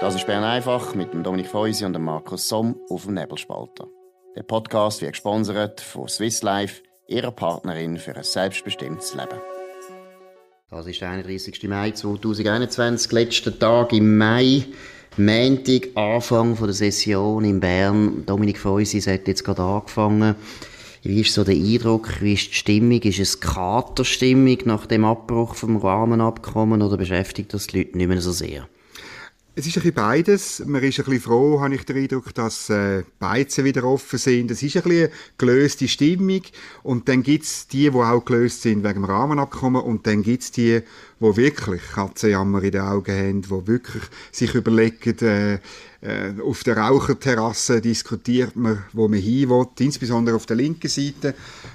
Das ist Bern einfach mit dem Dominik Feusi und dem Markus Somm auf dem Nebelspalter. Der Podcast wird gesponsert von Swiss Life, ihrer Partnerin für ein selbstbestimmtes Leben. Das ist der 31. Mai 2021, letzter Tag im Mai. Montag, Anfang der Session in Bern. Dominik Feusi hat jetzt gerade angefangen. Wie ist so der Eindruck? Wie ist die Stimmung? Ist es Katerstimmung nach dem Abbruch vom Rahmenabkommen oder beschäftigt das die Leute nicht mehr so sehr? Es ist ein bisschen beides. Man ist ein bisschen froh, habe ich den Eindruck, dass äh, Beizen wieder offen sind. Es ist ein bisschen eine gelöste Stimmung. Und dann gibt es die, die auch gelöst sind wegen dem Rahmenabkommen. Und dann gibt es die, die wirklich Katzenjammer in den Augen haben, die wirklich sich überlegen, äh, äh, auf der Raucherterrasse diskutiert man, wo man hin will, insbesondere auf der linken Seite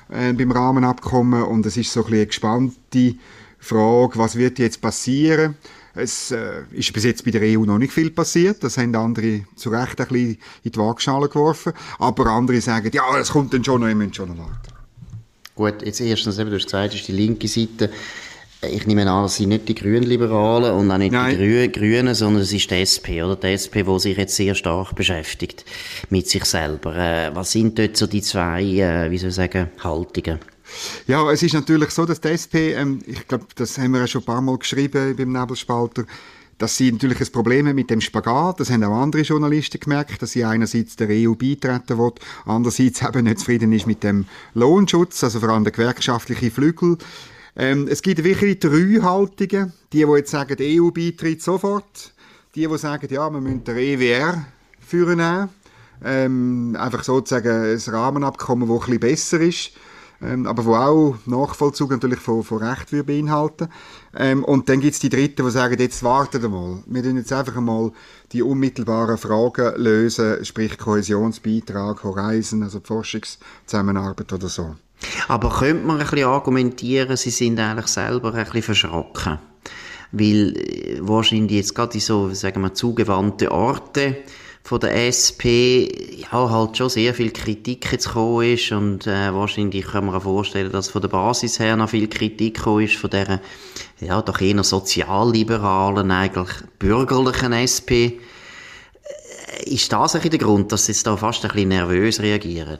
äh, beim Rahmenabkommen. Und es ist so ein bisschen eine gespannte Frage, was wird jetzt passieren? Es äh, ist bis jetzt bei der EU noch nicht viel passiert. Das haben andere zu Recht ein bisschen in die Waagschale geworfen. Aber andere sagen, ja, es kommt dann schon noch, wir müssen schon noch warten. Gut, jetzt erstens, eben, du hast gesagt, ist die linke Seite. Ich nehme an, das sind nicht die Grünliberalen und auch nicht Nein. die Grünen, sondern es ist die SP, oder? Die SP, die sich jetzt sehr stark beschäftigt mit sich selber. Äh, was sind dort so die zwei, äh, wie soll ich sagen, Haltungen? Ja, es ist natürlich so, dass die SP, ähm, ich glaube, das haben wir ja schon ein paar Mal geschrieben beim Nebelspalter, dass sie natürlich ein Problem mit dem Spagat. Das haben auch andere Journalisten gemerkt, dass sie einerseits der EU beitreten will, andererseits eben nicht zufrieden ist mit dem Lohnschutz, also vor allem der gewerkschaftliche Flügel. Ähm, es gibt wirklich drei Haltungen. Die, die jetzt sagen, die EU beitritt sofort. Die, die sagen, ja, wir müssen der EWR führen. Ähm, einfach sozusagen ein Rahmenabkommen, das ein bisschen besser ist ähm, aber wo auch Nachvollzug natürlich von, von Recht würde beinhalten. Ähm, und dann gibt es die Dritten, die sagen, jetzt warten wir mal. Wir lösen jetzt einfach einmal die unmittelbaren Fragen lösen, sprich Kohäsionsbeitrag, Horizon, also Forschungszusammenarbeit oder so. Aber könnte man ein bisschen argumentieren, sie sind eigentlich selber ein bisschen verschrocken? Weil äh, wahrscheinlich jetzt gerade in so, sagen wir, zugewandte Orte von der SP ja, halt schon sehr viel Kritik jetzt gekommen ist und äh, wahrscheinlich kann man auch vorstellen, dass von der Basis her noch viel Kritik gekommen ist von der ja, doch eher sozialliberalen, eigentlich bürgerlichen SP. Äh, ist das ein der Grund, dass sie jetzt da fast ein bisschen nervös reagieren?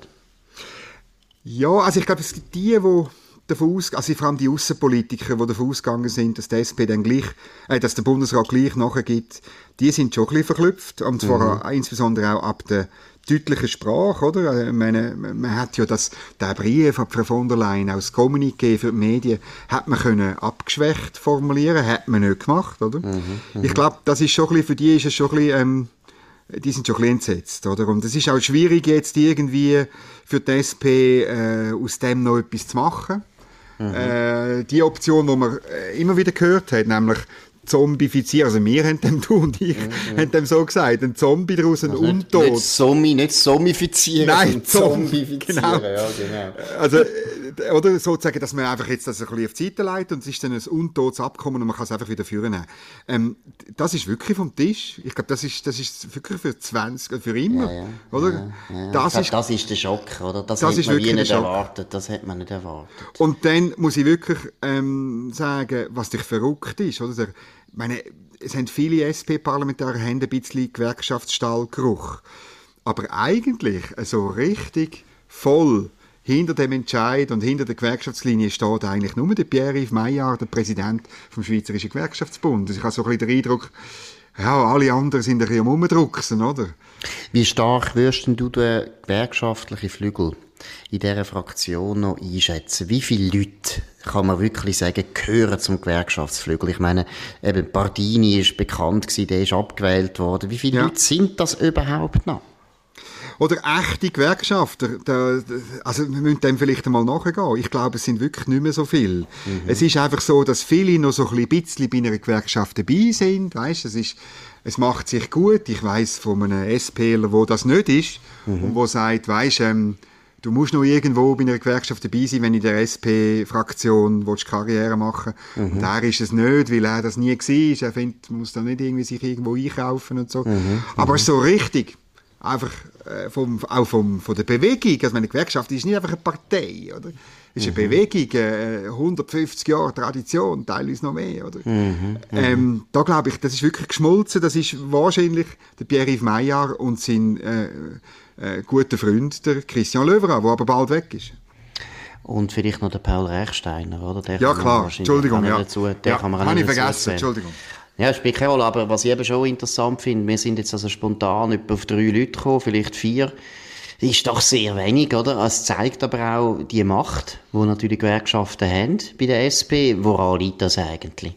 Ja, also ich glaube, es gibt die, die davon aus, also vor allem die Außenpolitiker, die davon ausgegangen sind, dass die SP dann gleich, äh, dass der Bundesrat gleich nachgibt, die sind schon ein bisschen verklüpft. Und zwar mhm. insbesondere auch ab der deutlichen Sprache, oder? Also, ich meine, man hat ja das, der Brief von Frau von der Leyen aus Kommuniqué für die Medien, hat man können abgeschwächt formulieren, hat man nicht gemacht, oder? Mhm, mhm. ich glaube, das ist schon ein bisschen, für die ist es schon ein bisschen, ähm, die sind schon ein bisschen entsetzt, oder? Und es ist auch schwierig jetzt irgendwie für die SP äh, aus dem noch etwas zu machen. Mhm. Äh, die Option, die man äh, immer wieder gehört hat, nämlich zombifizieren. Also wir haben dem, du und ich, mhm. haben dem so gesagt, ein Zombie daraus, ein also Untot. Nicht, nicht, Zombie, nicht zombifizieren, Nein, zombifizieren. Genau. Ja, genau. Also, oder sozusagen, dass man einfach jetzt das ein bisschen auf die Seite leitet und es ist dann ein untotes Abkommen und man kann es einfach wieder führen. Ähm, das ist wirklich vom Tisch. Ich glaube, das ist, das ist wirklich für 20, äh, für immer. Ja, ja. Oder? Ja, das, glaub, ist, das ist der Schock, oder? Das, das hat man wirklich nicht erwartet. Das hat man nicht erwartet. Und dann muss ich wirklich ähm, sagen, was dich verrückt ist, oder? Der, meine, es haben viele SP-Parlamentarier ein bisschen Gewerkschaftsstallgeruch. Aber eigentlich, so also richtig voll hinter dem Entscheid und hinter der Gewerkschaftslinie steht eigentlich nur der Pierre-Yves Maillard, der Präsident vom Schweizerischen Gewerkschaftsbund. Also ich habe so ein bisschen den Eindruck, ja, alle anderen sind ein bisschen am Umdrucksen, oder? Wie stark wirst du den gewerkschaftlichen Flügel in dieser Fraktion noch einschätzen? Wie viele Leute, kann man wirklich sagen, gehören zum Gewerkschaftsflügel? Ich meine, eben Bardini ist bekannt gewesen, der ist abgewählt worden. Wie viele ja. Leute sind das überhaupt noch? Oder echte Gewerkschafter. Da, also wir müssen dem vielleicht einmal nachgehen. Ich glaube, es sind wirklich nicht mehr so viele. Mhm. Es ist einfach so, dass viele noch so ein bisschen bei einer Gewerkschaft dabei sind. Weißt, es ist es macht sich gut. Ich weiß von einem SPler, wo das nicht ist mhm. und wo sagt, weißt, ähm, du musst noch irgendwo bei einer Gewerkschaft dabei sein, wenn in der SP-Fraktion Karriere machen willst. Mhm. Und er ist es nicht, weil er das nie war. Er findet, man muss da nicht irgendwie sich irgendwo einkaufen und so. Mhm. Aber mhm. so richtig, einfach äh, vom, auch vom, von der Bewegung, also meine Gewerkschaft ist nicht einfach eine Partei, oder? ist eine mhm. Bewegung, äh, 150 Jahre Tradition, teilweise noch mehr, oder? Mhm. mhm. Ähm, da glaube ich, das ist wirklich geschmolzen. Das ist wahrscheinlich der Pierre-Yves Maillard und sein äh, äh, guter Freund, der Christian Löwera, der aber bald weg ist. Und vielleicht noch der Paul Rechsteiner, oder? Der ja, klar. Entschuldigung, ja. Dazu, ja, kann man habe ich vergessen, Entschuldigung. Ja, spielt keine Rolle, aber was ich eben schon interessant finde, wir sind jetzt also spontan etwa auf drei Leute gekommen, vielleicht vier ist doch sehr wenig, oder? Es zeigt aber auch die Macht, die natürlich Gewerkschaften haben bei der SP. Woran liegt das eigentlich?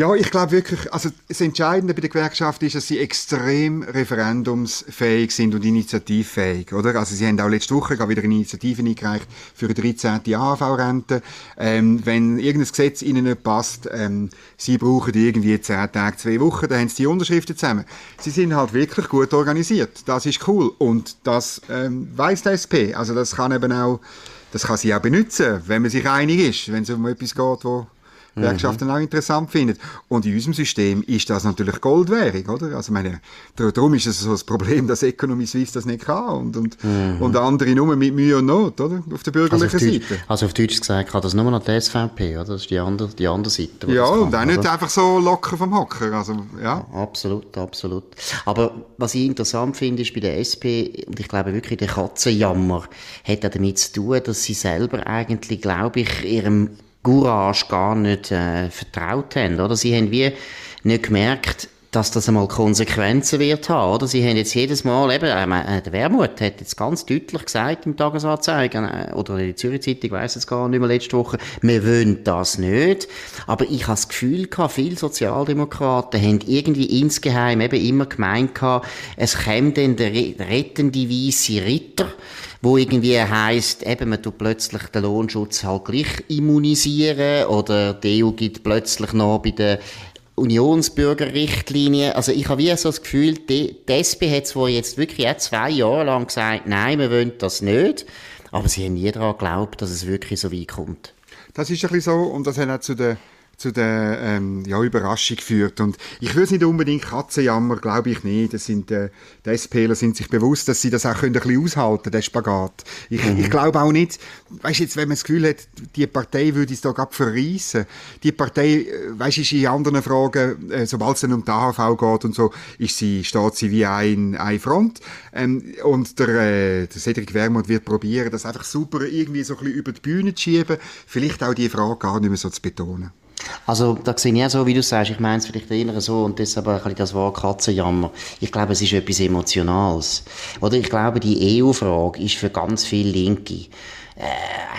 Ja, ich glaube wirklich, also das Entscheidende bei der Gewerkschaft ist, dass sie extrem referendumsfähig sind und initiativfähig, oder? Also sie haben auch letzte Woche wieder eine Initiative eingereicht für eine 13. AHV-Rente. Ähm, wenn irgendein Gesetz ihnen nicht passt, ähm, sie brauchen irgendwie 10 Tage, zwei Wochen, dann haben sie die Unterschriften zusammen. Sie sind halt wirklich gut organisiert. Das ist cool. Und das ähm, weiss der SP. Also das kann eben auch, das kann sie auch benutzen, wenn man sich einig ist, wenn es um etwas geht, wo Gewerkschaften mhm. auch interessant findet. Und in unserem System ist das natürlich Goldwährung, oder? Also meine, darum ist es so das Problem, dass Economy Suisse das nicht kann und, und, mhm. und andere nur mit Mühe und Not, oder? Auf der bürgerlichen also auf Seite. Deutsch, also auf Deutsch gesagt kann das nur noch die SVP, oder? Das ist die andere, die andere Seite. Ja, und auch nicht einfach so locker vom Hocker, also, ja. ja. Absolut, absolut. Aber was ich interessant finde, ist bei der SP, und ich glaube wirklich, der Katzenjammer hat auch damit zu tun, dass sie selber eigentlich, glaube ich, ihrem Courage gar nicht äh, vertraut haben, oder? Sie haben wie nicht gemerkt, dass das einmal Konsequenzen wird haben, oder? Sie haben jetzt jedes Mal eben, äh, der Wermut hat jetzt ganz deutlich gesagt im Tagesanzeigen, äh, oder in der Zürich Zeitung, weiss jetzt gar nicht mehr, letzte Woche, wir wollen das nicht. Aber ich habe das Gefühl gehabt, viele Sozialdemokraten haben irgendwie insgeheim eben immer gemeint gehabt, es käme dann der rettende weiße Ritter, wo irgendwie heisst, eben, man tut plötzlich den Lohnschutz halt gleich immunisieren oder die EU gibt plötzlich noch bei den Unionsbürgerrichtlinie. Also ich habe wie so das Gefühl, die, die SP hat zwar jetzt wirklich auch zwei Jahre lang gesagt, nein, wir wollen das nicht, aber sie haben nie daran geglaubt, dass es wirklich so weit kommt. Das ist ein bisschen so und das hat auch zu der zu der ähm, ja, Überraschung führt. Und ich würde es nicht unbedingt Katzenjammer, glaube ich nicht. Das sind, äh, die SPler sind sich bewusst, dass sie das auch können ein bisschen aushalten den Spagat. Ich, mhm. ich glaube auch nicht, weißt jetzt, wenn man das Gefühl hat, die Partei würde es da gerade verreissen. Die Partei, äh, weißt ist in anderen Fragen, äh, sobald es dann um die AHV geht und so, ist sie, steht sie wie ein, ein Front. Ähm, und der, äh, der Cedric Wermut wird probieren, das einfach super irgendwie so ein bisschen über die Bühne zu schieben. Vielleicht auch die Frage gar nicht mehr so zu betonen. Also, da sehe ich auch so, wie du sagst, ich meine es vielleicht eher so und deshalb ein bisschen das Wort Katzenjammer. Ich glaube, es ist etwas Emotionales. Oder ich glaube, die EU-Frage ist für ganz viele Linke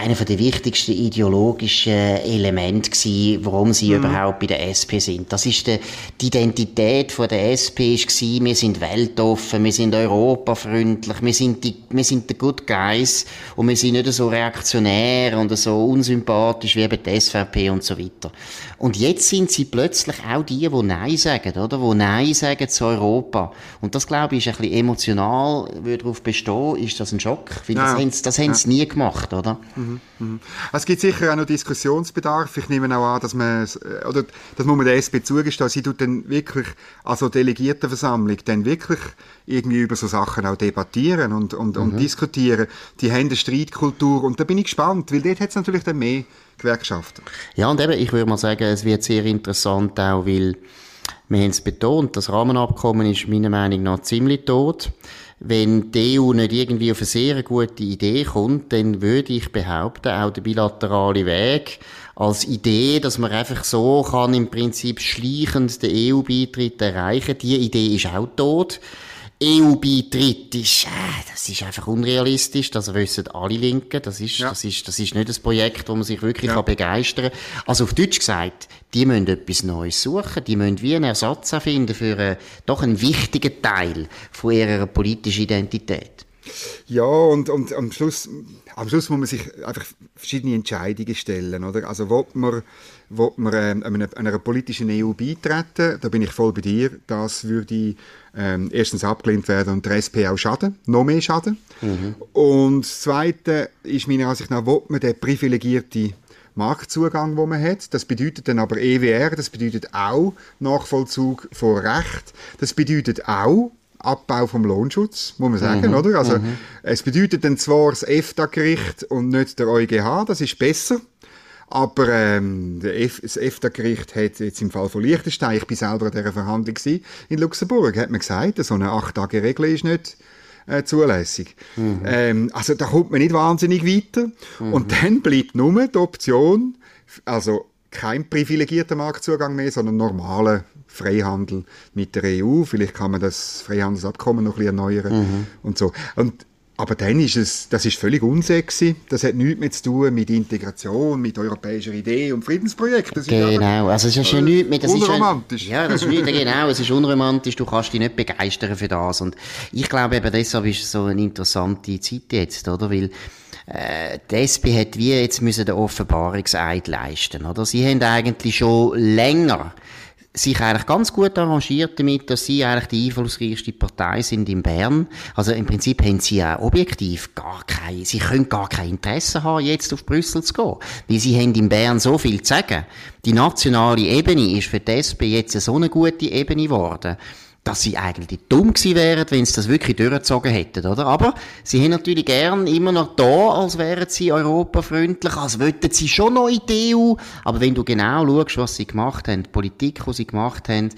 einer der wichtigsten ideologischen Elemente gewesen, warum sie mhm. überhaupt bei der SP sind. Das ist die, die Identität von der SP ist gewesen, wir sind weltoffen, wir sind europafreundlich, wir sind die, wir sind the good guys und wir sind nicht so reaktionär und so unsympathisch wie eben die SVP und so weiter. Und jetzt sind sie plötzlich auch die, die Nein sagen, oder? Die Nein sagen zu Europa. Und das, glaube ich, ist ein bisschen emotional, würde darauf bestehen, ist das ein Schock. Weil ja. das haben sie, das haben sie nie gemacht gemacht, oder? Mhm, mhm. Es gibt sicher auch noch Diskussionsbedarf. Ich nehme auch an, dass man, äh, oder, das muss man der SP zugestehen, sie tut dann wirklich, also Delegiertenversammlung, dann wirklich irgendwie über so Sachen auch debattieren und, und, mhm. und diskutieren. Die haben eine Streitkultur und da bin ich gespannt, weil dort hat es natürlich dann mehr Gewerkschaften. Ja, und eben, ich würde mal sagen, es wird sehr interessant auch, weil wir haben es betont, das Rahmenabkommen ist meiner Meinung nach ziemlich tot. Wenn die EU nicht irgendwie auf eine sehr gute Idee kommt, dann würde ich behaupten, auch der bilaterale Weg als Idee, dass man einfach so kann im Prinzip schleichend den EU-Beitritt erreichen, die Idee ist auch tot. EU-Beitritt ist, äh, das ist einfach unrealistisch, das wissen alle Linken, das ist, ja. das ist, das ist nicht ein Projekt, wo man sich wirklich ja. kann begeistern kann. Also auf Deutsch gesagt, die müssen etwas Neues suchen, die müssen wie einen Ersatz finden für einen, doch einen wichtigen Teil von ihrer politischen Identität. Ja, und, und am, Schluss, am Schluss muss man sich einfach verschiedene Entscheidungen stellen. Oder? Also, will man, will man äh, einer, einer politischen EU beitreten, da bin ich voll bei dir, das würde ähm, erstens abgelehnt werden und der SP auch schaden, noch mehr schaden. Mhm. Und das Zweite ist meiner Ansicht nach, will man den privilegierten Marktzugang, wo man hat. Das bedeutet dann aber EWR, das bedeutet auch Nachvollzug von Recht. Das bedeutet auch, Abbau vom Lohnschutz, muss man sagen, mhm. oder? Also, mhm. es bedeutet dann zwar das EFTA-Gericht und nicht der EuGH, das ist besser. Aber ähm, das EFTA-Gericht hat jetzt im Fall von Liechtenstein, ich bin selber an dieser Verhandlung in Luxemburg, hat man gesagt, so eine acht Tage Regel ist nicht äh, zulässig. Mhm. Ähm, also da kommt man nicht wahnsinnig weiter. Mhm. Und dann bleibt nur die Option, also kein privilegierter Marktzugang mehr, sondern normaler Freihandel mit der EU. Vielleicht kann man das Freihandelsabkommen noch ein bisschen erneuern mhm. und so. Und aber dann ist es, das ist völlig unsexy. Das hat nichts mehr zu tun mit Integration, mit europäischer Idee und Friedensprojekt. Das genau, also es ist ja nichts mehr, das unromantisch. Ist ja, ja, das ist nicht, genau, es ist unromantisch, du kannst dich nicht begeistern für das. Und ich glaube eben deshalb ist es so eine interessante Zeit jetzt, oder? Weil, äh, die SP hat wie jetzt müssen den Offenbarungseid leisten, oder? Sie haben eigentlich schon länger sich eigentlich ganz gut arrangiert damit, dass sie eigentlich die einflussreichste Partei sind in Bern. Also im Prinzip haben sie ja objektiv gar kein, sie können gar kein Interesse haben, jetzt auf Brüssel zu gehen. Weil sie haben in Bern so viel zu sagen. Die nationale Ebene ist für die SP jetzt so eine gute Ebene geworden dass sie eigentlich dumm gewesen wären, wenn sie das wirklich durchgezogen hätten, oder? Aber sie haben natürlich gern immer noch da, als wären sie europafreundlich, als wollten sie schon noch in die EU. Aber wenn du genau schaust, was sie gemacht haben, die Politik, die sie gemacht haben,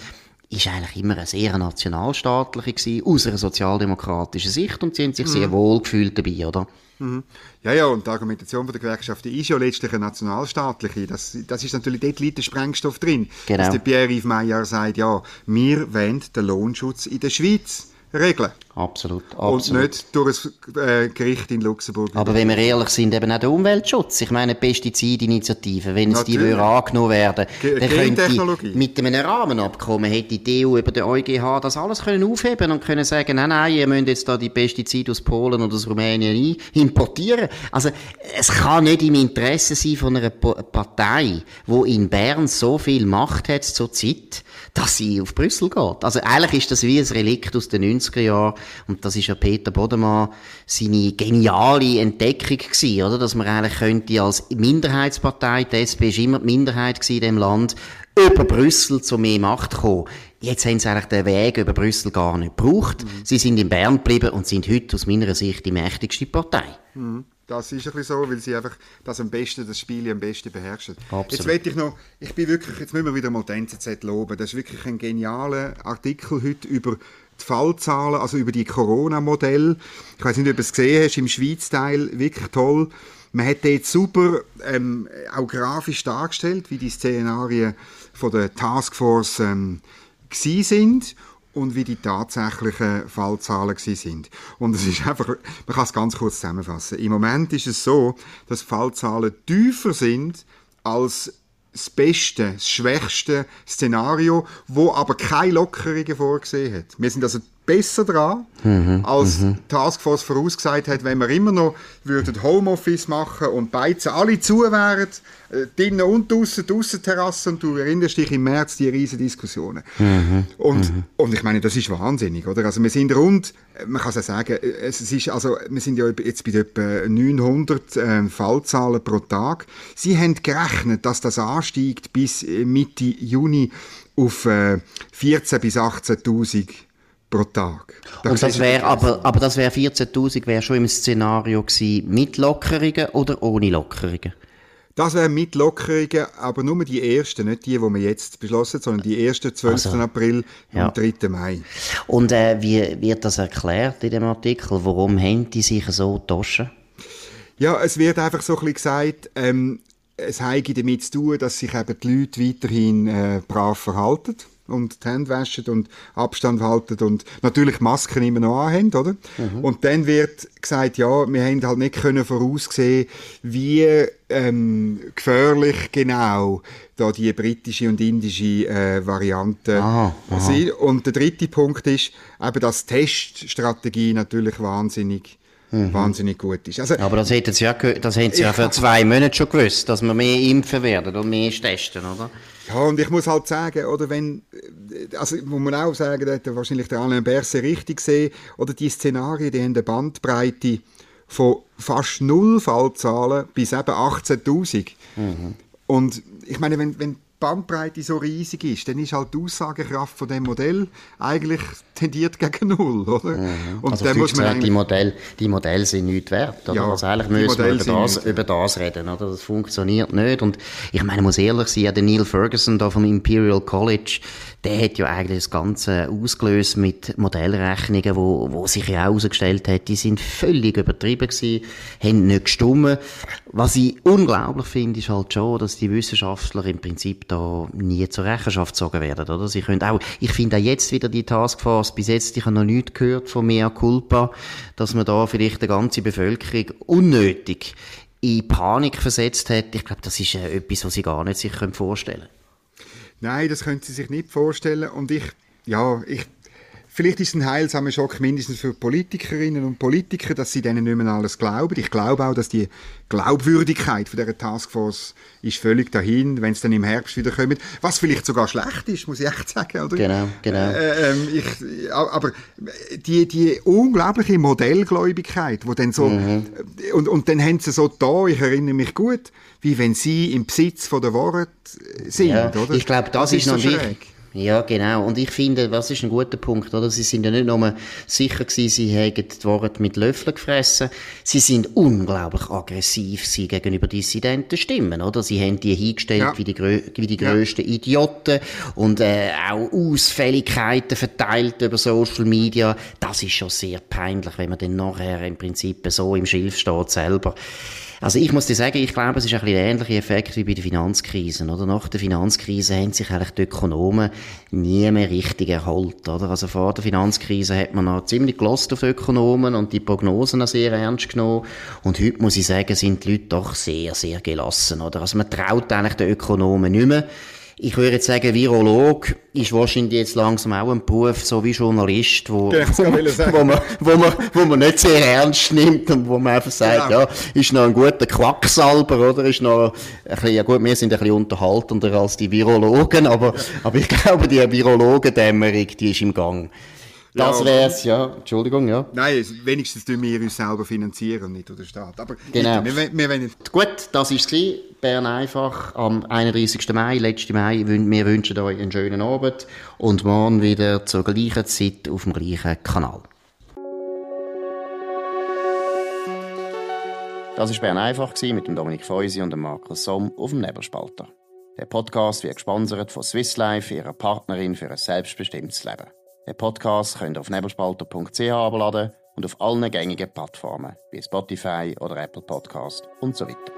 ist eigentlich immer eine sehr nationalstaatliche gewesen, aus einer sozialdemokratischen Sicht und sie haben sich mhm. sehr wohl gefühlt dabei, oder? Mhm. Ja, ja, und die Argumentation der Gewerkschaften ist ja letztlich eine nationalstaatliche. Das, das ist natürlich, dort liegt der Sprengstoff drin. Genau. Dass der Pierre-Yves Meyer sagt, ja, wir wollen den Lohnschutz in der Schweiz regeln. Absolut, absolut. Und nicht durch ein äh, Gericht in Luxemburg. Aber wenn wir ehrlich sind, eben auch der Umweltschutz. Ich meine, Pestizidinitiative, wenn es die angenommen werden, Ge dann könnte mit einem Rahmenabkommen hätte die EU über den EuGH das alles können aufheben und können sagen, nein, nein, ihr müsst jetzt da die Pestizide aus Polen oder aus Rumänien importieren. Also, es kann nicht im Interesse sein von einer Partei, die in Bern so viel Macht hat zur Zeit, dass sie auf Brüssel geht. Also eigentlich ist das wie ein Relikt aus den 90er Jahren und das ist ja Peter Bodemann seine geniale Entdeckung gewesen, oder? Dass man eigentlich könnte als Minderheitspartei, die SP ist immer die Minderheit in dem Land, über Brüssel zu mehr Macht kommen. Jetzt haben sie eigentlich den Weg über Brüssel gar nicht gebraucht. Mhm. Sie sind in Bern geblieben und sind heute aus meiner Sicht die mächtigste Partei. Mhm. Das ist ein bisschen so, weil sie einfach das am besten, das Spiel am besten beherrschen. Absolut. Jetzt will ich noch, ich bin wirklich, jetzt müssen wir wieder mal die NZZ loben. Das ist wirklich ein genialer Artikel heute über die Fallzahlen, also über die Corona-Modelle. Ich weiß nicht, ob du es gesehen hast, im Schweiz-Teil, wirklich toll. Man hat jetzt super ähm, auch grafisch dargestellt, wie die Szenarien von der Taskforce ähm, sind und wie die tatsächlichen Fallzahlen sind. Und es ist einfach, man kann es ganz kurz zusammenfassen. Im Moment ist es so, dass Fallzahlen tiefer sind als das beste, das schwächste Szenario, wo aber keine Lockerungen vorgesehen hat. Wir sind also besser dran, mhm, als mhm. Taskforce vorausgesagt hat, wenn wir immer noch würden Homeoffice machen und Beizen alle zu wären, äh, drinnen und draussen, draussen Terrasse und du erinnerst dich im März die riesen Diskussionen. Mhm, und, mhm. und ich meine, das ist wahnsinnig, oder? Also wir sind rund, man kann es ja sagen, es ist, also wir sind ja jetzt bei etwa 900 äh, Fallzahlen pro Tag. Sie haben gerechnet, dass das ansteigt bis Mitte Juni auf äh, 14.000 bis 18.000 pro Tag. Da und das wäre, aber, aber das wäre 14.000 wäre schon im Szenario gewesen, mit Lockerungen oder ohne Lockerungen? Das wären mit Lockerungen, aber nur die ersten, nicht die, die wir jetzt beschlossen haben, sondern die ersten 12. Also, April ja. und 3. Mai. Und äh, wie wird das erklärt in dem Artikel? Warum haben die sich so getauscht? Ja, es wird einfach so ein bisschen gesagt, ähm, es habe damit zu tun, dass sich eben die Leute weiterhin äh, brav verhalten und die Hände waschen und Abstand halten und natürlich Masken immer noch anhaben, oder? Mhm. Und dann wird gesagt, ja, wir haben halt nicht können voraussehen, wie ähm, gefährlich genau da die britische und indische äh, Variante aha, aha. sind. Und der dritte Punkt ist eben, dass Teststrategie natürlich wahnsinnig Mhm. wahnsinnig gut ist. Also, Aber das hätten Sie ja, das hätten Sie ja vor zwei Monaten schon gewusst, dass wir mehr impfen werden und mehr testen, oder? Ja, und ich muss halt sagen, oder wenn, also muss man auch sagen, da hat wahrscheinlich der Alain Berset richtig gesehen, oder die Szenarien, die haben eine Bandbreite von fast null Fallzahlen bis eben 18'000. Mhm. Und ich meine, wenn, wenn Bandbreite so riesig ist, dann ist halt die Aussagekraft von dem Modell eigentlich tendiert gegen null, oder? Mhm. Und also dann muss man die Modelle, die Modelle sind nicht wert, oder? Ja, also eigentlich müssen wir über das, über das reden, oder? Das funktioniert nicht. Und ich meine, muss ehrlich sein, der Neil Ferguson da vom Imperial College, der hat ja eigentlich das Ganze ausgelöst mit Modellrechnungen, wo, wo sich herausgestellt hat, die sind völlig übertrieben gewesen, haben nicht gestummen. Was ich unglaublich finde, ist halt schon, dass die Wissenschaftler im Prinzip da nie zur Rechenschaft gezogen werden, oder? Sie können auch, ich finde auch jetzt wieder die Taskforce, bis jetzt, ich habe noch nichts gehört von Mea Culpa, dass man da vielleicht die ganze Bevölkerung unnötig in Panik versetzt hat. Ich glaube, das ist äh, etwas, was sie gar nicht sich vorstellen können. Nein, das können Sie sich nicht vorstellen. Und ich, ja, ich, vielleicht ist es ein heilsamer Schock mindestens für Politikerinnen und Politiker, dass sie denen nicht mehr alles glauben. Ich glaube auch, dass die Glaubwürdigkeit von dieser Taskforce ist völlig dahin, wenn es dann im Herbst wieder kommt. Was vielleicht sogar schlecht ist, muss ich echt sagen. Oder? Genau, genau. Äh, ähm, ich, aber die, die unglaubliche Modellgläubigkeit, wo dann so mhm. und, und dann haben sie so da, ich erinnere mich gut, wie wenn sie im Besitz von der Worte sind, ja, oder? Ich glaube, das, das, ist, noch so wichtig. Ja, genau. Und ich finde, was ist ein guter Punkt, oder? Sie sind ja nicht nur sicher gewesen, sie hätten die Worte mit Löffeln gefressen. Sie sind unglaublich aggressiv sie gegenüber dissidenten Stimmen, oder? Sie haben die hingestellt ja. wie die, wie die grössten ja. Idioten und, äh, auch Ausfälligkeiten verteilt über Social Media. Das ist schon sehr peinlich, wenn man dann nachher im Prinzip so im Schilf steht selber. Also ich muss dir sagen, ich glaube, es ist ein bisschen der ähnliche Effekt wie bei der Finanzkrise. Oder? Nach der Finanzkrise haben sich eigentlich die Ökonomen nie mehr richtig erholt. Oder? Also vor der Finanzkrise hat man noch ziemlich gelost auf Ökonomen und die Prognosen noch sehr ernst genommen. Und heute muss ich sagen, sind die Leute doch sehr, sehr gelassen. Oder? Also man traut eigentlich den Ökonomen nicht mehr ich würde jetzt sagen, Virolog ist wahrscheinlich jetzt langsam auch ein Beruf, so wie Journalist, wo, wo, wo, man, wo, man, wo man nicht sehr ernst nimmt und wo man einfach sagt, genau. ja, ist noch ein guter Quacksalber, oder? Ist noch ein bisschen, ja gut, wir sind ein bisschen unterhaltender als die Virologen, aber, aber ich glaube, die Virologendämmerung, die ist im Gang. Das ja, wär's, ja. Entschuldigung, ja. Nein, wenigstens tun wir uns selber finanzieren nicht der Staat. Aber genau. wir, wir, wir Gut, das war es. Bern einfach am 31. Mai, letzten Mai. Wir wünschen euch einen schönen Abend und morgen wieder zur gleichen Zeit auf dem gleichen Kanal. Das war Bern einfach mit Dominik Feusi und Markus Somm auf dem Nebelspalter. Der Podcast wird gesponsert von Swiss Life, ihrer Partnerin für ein selbstbestimmtes Leben. Den Podcast könnt ihr auf nebelspalter.ch abladen und auf allen gängigen Plattformen wie Spotify oder Apple Podcast und so weiter.